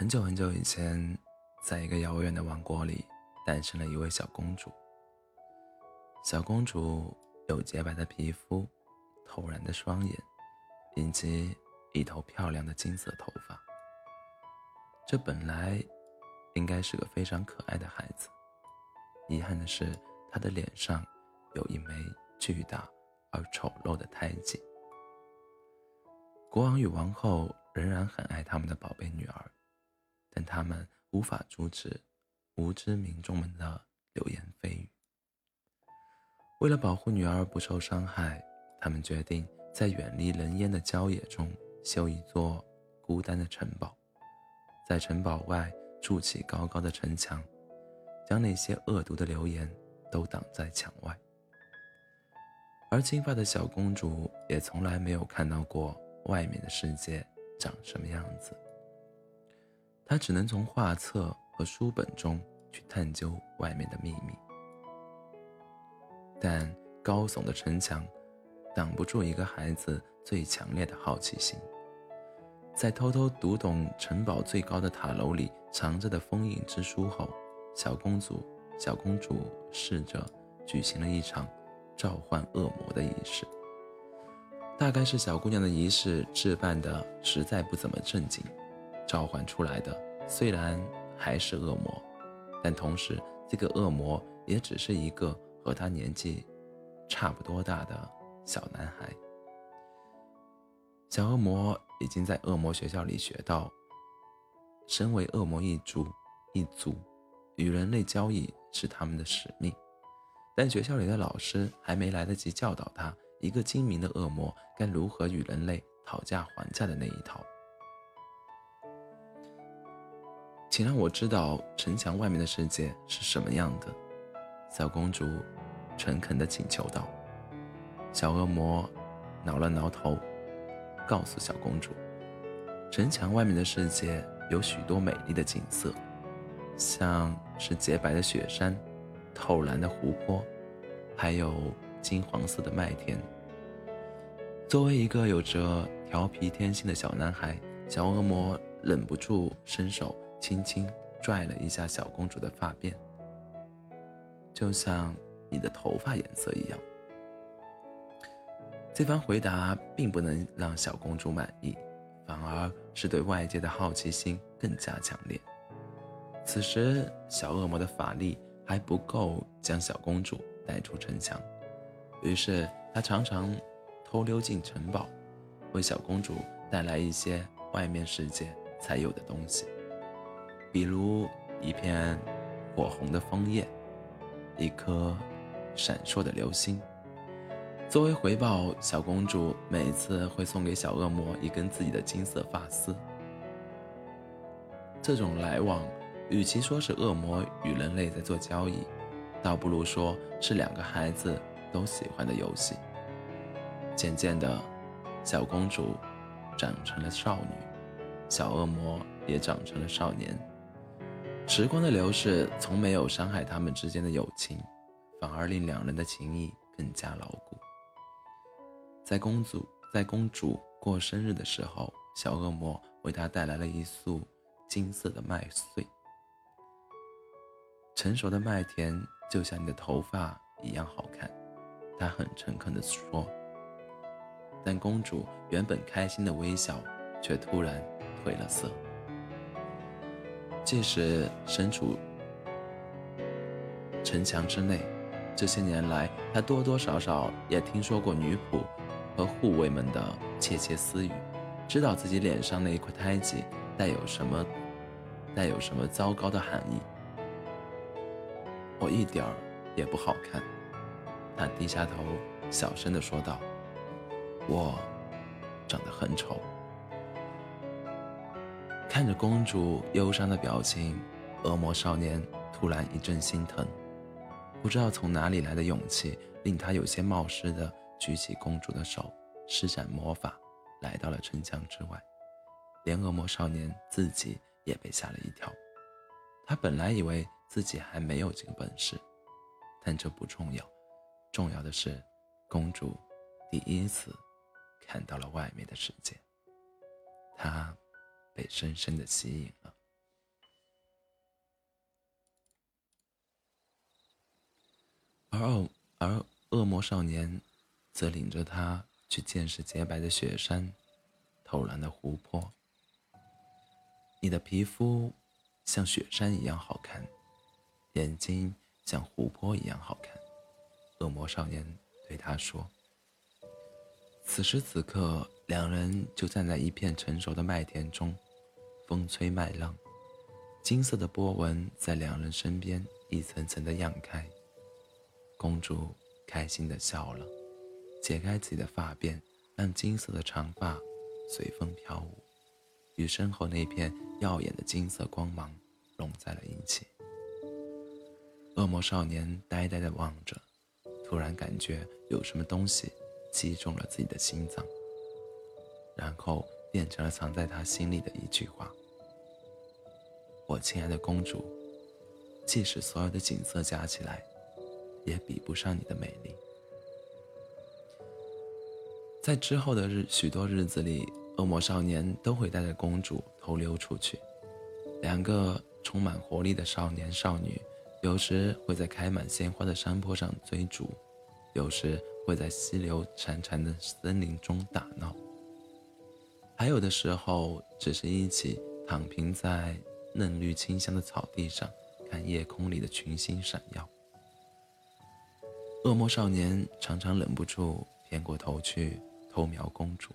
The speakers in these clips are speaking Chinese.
很久很久以前，在一个遥远的王国里，诞生了一位小公主。小公主有洁白的皮肤、透然的双眼，以及一头漂亮的金色头发。这本来应该是个非常可爱的孩子，遗憾的是，她的脸上有一枚巨大而丑陋的胎记。国王与王后仍然很爱他们的宝贝女儿。但他们无法阻止无知民众们的流言蜚语。为了保护女儿不受伤害，他们决定在远离人烟的郊野中修一座孤单的城堡，在城堡外筑起高高的城墙，将那些恶毒的流言都挡在墙外。而金发的小公主也从来没有看到过外面的世界长什么样子。他只能从画册和书本中去探究外面的秘密，但高耸的城墙挡不住一个孩子最强烈的好奇心。在偷偷读懂城堡最高的塔楼里藏着的封印之书后，小公主小公主试着举行了一场召唤恶魔的仪式。大概是小姑娘的仪式置办的实在不怎么正经。召唤出来的虽然还是恶魔，但同时这个恶魔也只是一个和他年纪差不多大的小男孩。小恶魔已经在恶魔学校里学到，身为恶魔一族，一族与人类交易是他们的使命，但学校里的老师还没来得及教导他，一个精明的恶魔该如何与人类讨价还价的那一套。请让我知道城墙外面的世界是什么样的，小公主诚恳地请求道。小恶魔挠了挠头，告诉小公主，城墙外面的世界有许多美丽的景色，像是洁白的雪山、透蓝的湖泊，还有金黄色的麦田。作为一个有着调皮天性的小男孩，小恶魔忍不住伸手。轻轻拽了一下小公主的发辫，就像你的头发颜色一样。这番回答并不能让小公主满意，反而是对外界的好奇心更加强烈。此时，小恶魔的法力还不够将小公主带出城墙，于是他常常偷溜进城堡，为小公主带来一些外面世界才有的东西。比如一片火红的枫叶，一颗闪烁的流星。作为回报，小公主每次会送给小恶魔一根自己的金色发丝。这种来往，与其说是恶魔与人类在做交易，倒不如说是两个孩子都喜欢的游戏。渐渐的，小公主长成了少女，小恶魔也长成了少年。时光的流逝从没有伤害他们之间的友情，反而令两人的情谊更加牢固。在公主在公主过生日的时候，小恶魔为她带来了一束金色的麦穗。成熟的麦田就像你的头发一样好看，他很诚恳地说。但公主原本开心的微笑却突然褪了色。即使身处城墙之内，这些年来，他多多少少也听说过女仆和护卫们的窃窃私语，知道自己脸上那一块胎记带有什么，带有什么糟糕的含义。我一点儿也不好看，他低下头，小声地说道：“我长得很丑。”看着公主忧伤的表情，恶魔少年突然一阵心疼，不知道从哪里来的勇气，令他有些冒失的举起公主的手，施展魔法，来到了城墙之外。连恶魔少年自己也被吓了一跳，他本来以为自己还没有这个本事，但这不重要，重要的是，公主第一次看到了外面的世界，她。被深深的吸引了。而恶而恶魔少年则领着他去见识洁白的雪山，透蓝的湖泊。你的皮肤像雪山一样好看，眼睛像湖泊一样好看。恶魔少年对他说。此时此刻，两人就站在一片成熟的麦田中。风吹麦浪，金色的波纹在两人身边一层层的漾开。公主开心的笑了，解开自己的发辫，让金色的长发随风飘舞，与身后那片耀眼的金色光芒融在了一起。恶魔少年呆呆的望着，突然感觉有什么东西。击中了自己的心脏，然后变成了藏在他心里的一句话：“我亲爱的公主，即使所有的景色加起来，也比不上你的美丽。”在之后的日许多日子里，恶魔少年都会带着公主偷溜出去。两个充满活力的少年少女，有时会在开满鲜花的山坡上追逐，有时。会在溪流潺潺的森林中打闹，还有的时候只是一起躺平在嫩绿清香的草地上，看夜空里的群星闪耀。恶魔少年常常忍不住偏过头去偷瞄公主，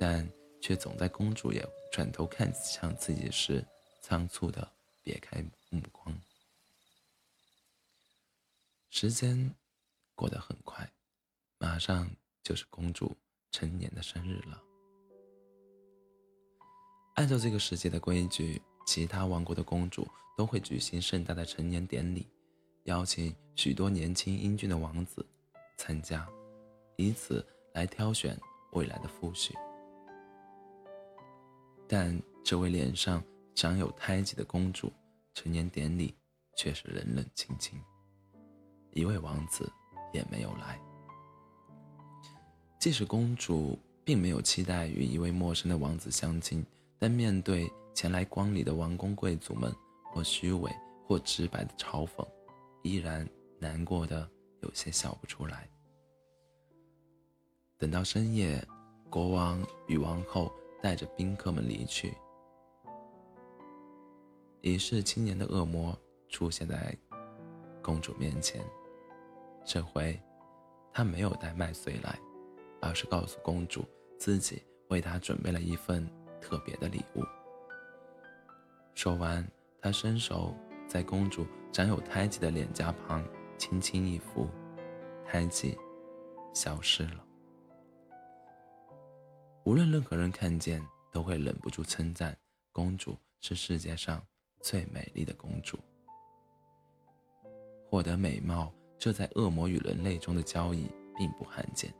但却总在公主也转头看向自己时，仓促的别开目光。时间过得很快，马上就是公主成年的生日了。按照这个世界的规矩，其他王国的公主都会举行盛大的成年典礼，邀请许多年轻英俊的王子参加，以此来挑选未来的夫婿。但这位脸上长有胎记的公主，成年典礼却是冷冷清清。一位王子也没有来。即使公主并没有期待与一位陌生的王子相亲，但面对前来观礼的王公贵族们，或虚伪或直白的嘲讽，依然难过的有些笑不出来。等到深夜，国王与王后带着宾客们离去，已是青年的恶魔出现在公主面前。这回，他没有带麦穗来，而是告诉公主自己为她准备了一份特别的礼物。说完，他伸手在公主长有胎记的脸颊旁轻轻一拂，胎记消失了。无论任何人看见，都会忍不住称赞公主是世界上最美丽的公主。获得美貌。这在恶魔与人类中的交易并不罕见，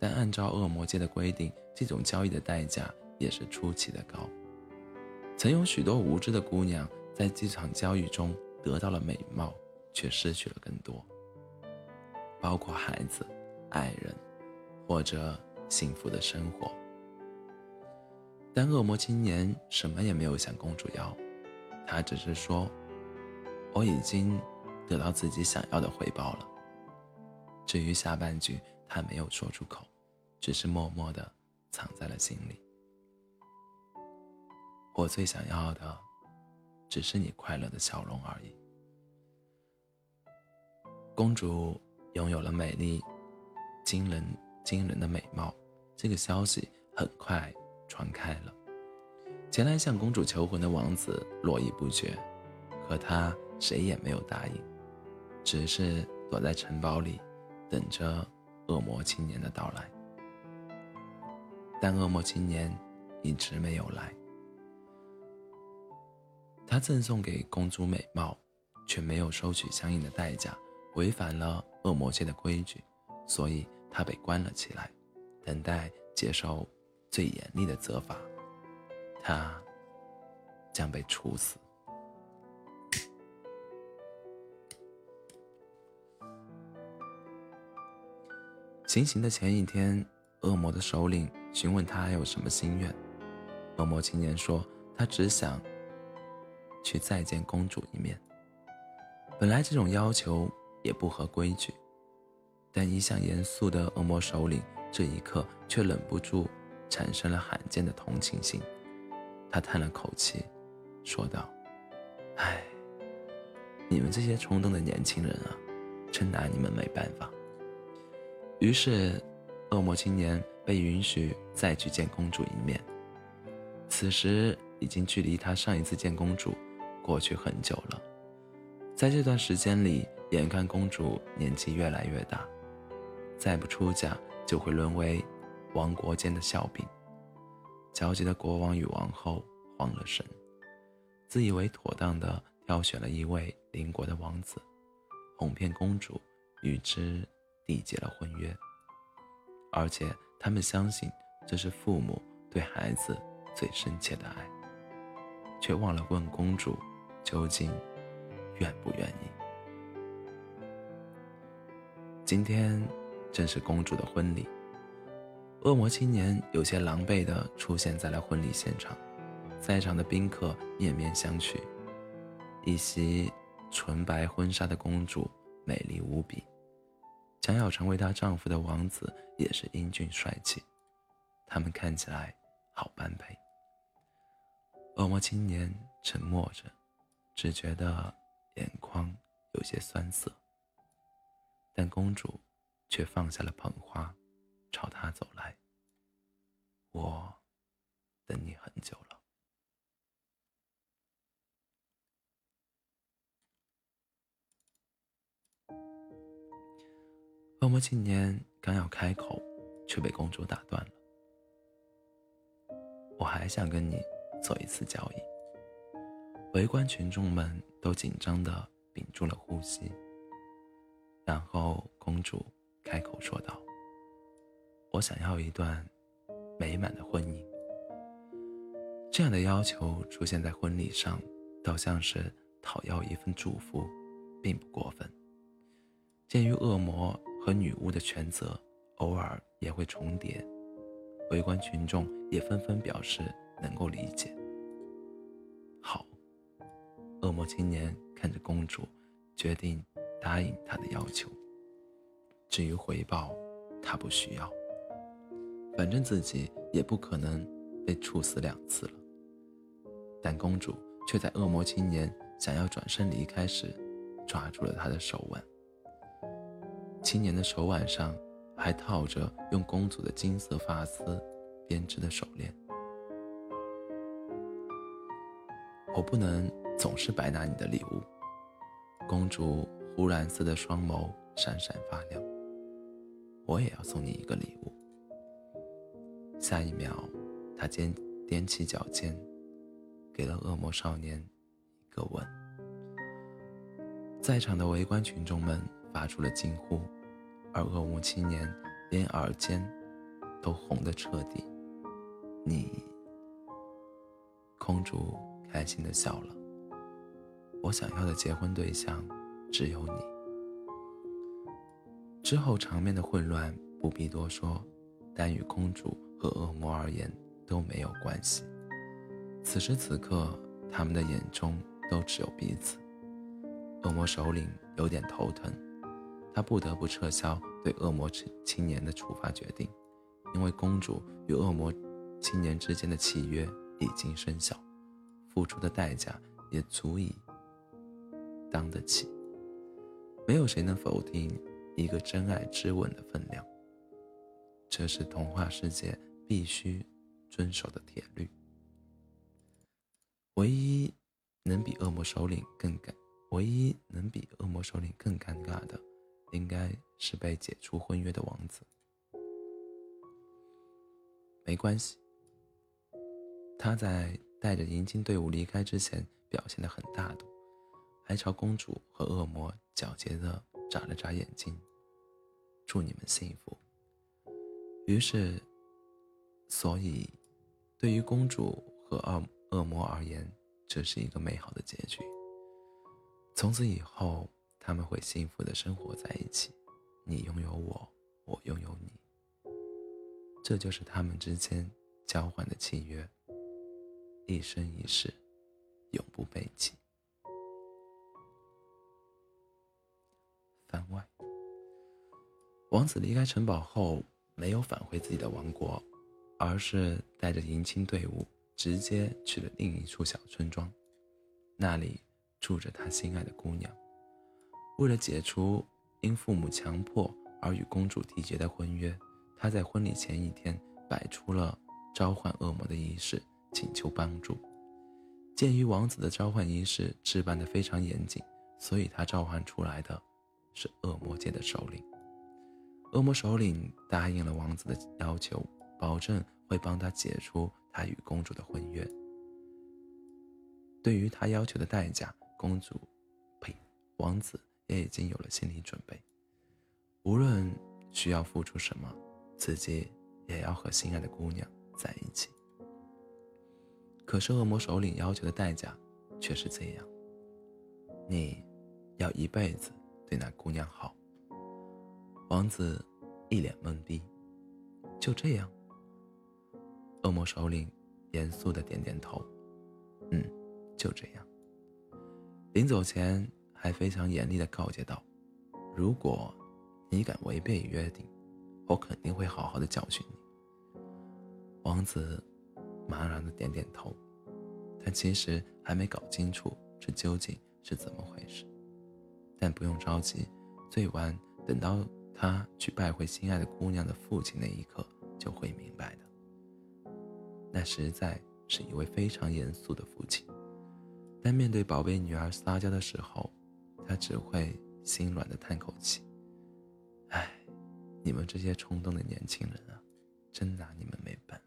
但按照恶魔界的规定，这种交易的代价也是出奇的高。曾有许多无知的姑娘在这场交易中得到了美貌，却失去了更多，包括孩子、爱人，或者幸福的生活。但恶魔青年什么也没有向公主要，他只是说：“我已经。”得到自己想要的回报了。至于下半句，他没有说出口，只是默默的藏在了心里。我最想要的，只是你快乐的笑容而已。公主拥有了美丽、惊人、惊人的美貌，这个消息很快传开了。前来向公主求婚的王子络绎不绝，可他谁也没有答应。只是躲在城堡里，等着恶魔青年的到来。但恶魔青年一直没有来。他赠送给公主美貌，却没有收取相应的代价，违反了恶魔界的规矩，所以他被关了起来，等待接受最严厉的责罚。他将被处死。行刑的前一天，恶魔的首领询问他还有什么心愿。恶魔青年说：“他只想去再见公主一面。”本来这种要求也不合规矩，但一向严肃的恶魔首领这一刻却忍不住产生了罕见的同情心。他叹了口气，说道：“唉，你们这些冲动的年轻人啊，真拿你们没办法。”于是，恶魔青年被允许再去见公主一面。此时已经距离他上一次见公主过去很久了。在这段时间里，眼看公主年纪越来越大，再不出嫁就会沦为王国间的笑柄。焦急的国王与王后慌了神，自以为妥当的挑选了一位邻国的王子，哄骗公主与之缔结了婚约。而且他们相信这是父母对孩子最深切的爱，却忘了问公主究竟。愿不愿意？今天正是公主的婚礼。恶魔青年有些狼狈地出现在了婚礼现场，在场的宾客面面相觑。一袭纯白婚纱的公主美丽无比，将要成为她丈夫的王子也是英俊帅气，他们看起来好般配。恶魔青年沉默着，只觉得。眼眶有些酸涩，但公主却放下了捧花，朝他走来。我等你很久了。恶魔青年刚要开口，却被公主打断了。我还想跟你做一次交易。围观群众们都紧张地屏住了呼吸，然后公主开口说道：“我想要一段美满的婚姻。”这样的要求出现在婚礼上，倒像是讨要一份祝福，并不过分。鉴于恶魔和女巫的权责偶尔也会重叠，围观群众也纷纷表示能够理解。恶魔青年看着公主，决定答应她的要求。至于回报，他不需要，反正自己也不可能被处死两次了。但公主却在恶魔青年想要转身离开时，抓住了他的手腕。青年的手腕上还套着用公主的金色发丝编织的手链。我不能。总是白拿你的礼物，公主湖蓝色的双眸闪闪发亮。我也要送你一个礼物。下一秒，她踮踮起脚尖，给了恶魔少年一个吻。在场的围观群众们发出了惊呼，而恶魔青年连耳尖都红得彻底。你，公主开心的笑了。我想要的结婚对象只有你。之后场面的混乱不必多说，但与公主和恶魔而言都没有关系。此时此刻，他们的眼中都只有彼此。恶魔首领有点头疼，他不得不撤销对恶魔青年的处罚决定，因为公主与恶魔青年之间的契约已经生效，付出的代价也足以。当得起，没有谁能否定一个真爱之吻的分量。这是童话世界必须遵守的铁律。唯一能比恶魔首领更尴，唯一能比恶魔首领更尴尬的，应该是被解除婚约的王子。没关系，他在带着迎亲队伍离开之前表现得很大度。白朝公主和恶魔皎洁地眨了眨眼睛，祝你们幸福。于是，所以，对于公主和恶恶魔而言，这是一个美好的结局。从此以后，他们会幸福地生活在一起，你拥有我，我拥有你。这就是他们之间交换的契约，一生一世，永不背弃。番外。王子离开城堡后，没有返回自己的王国，而是带着迎亲队伍，直接去了另一处小村庄。那里住着他心爱的姑娘。为了解除因父母强迫而与公主缔结的婚约，他在婚礼前一天摆出了召唤恶魔的仪式，请求帮助。鉴于王子的召唤仪式置办得非常严谨，所以他召唤出来的是恶魔界的首领。恶魔首领答应了王子的要求，保证会帮他解除他与公主的婚约。对于他要求的代价，公主，呸，王子也已经有了心理准备。无论需要付出什么，自己也要和心爱的姑娘在一起。可是恶魔首领要求的代价却是这样：你要一辈子对那姑娘好。王子一脸懵逼，就这样。恶魔首领严肃的点点头，嗯，就这样。临走前还非常严厉的告诫道：“如果你敢违背约定，我肯定会好好的教训你。”王子。茫然的点点头，他其实还没搞清楚这究竟是怎么。但不用着急，最晚等到他去拜会心爱的姑娘的父亲那一刻，就会明白的。那实在是一位非常严肃的父亲，但面对宝贝女儿撒娇的时候，他只会心软的叹口气：“唉，你们这些冲动的年轻人啊，真拿你们没办。”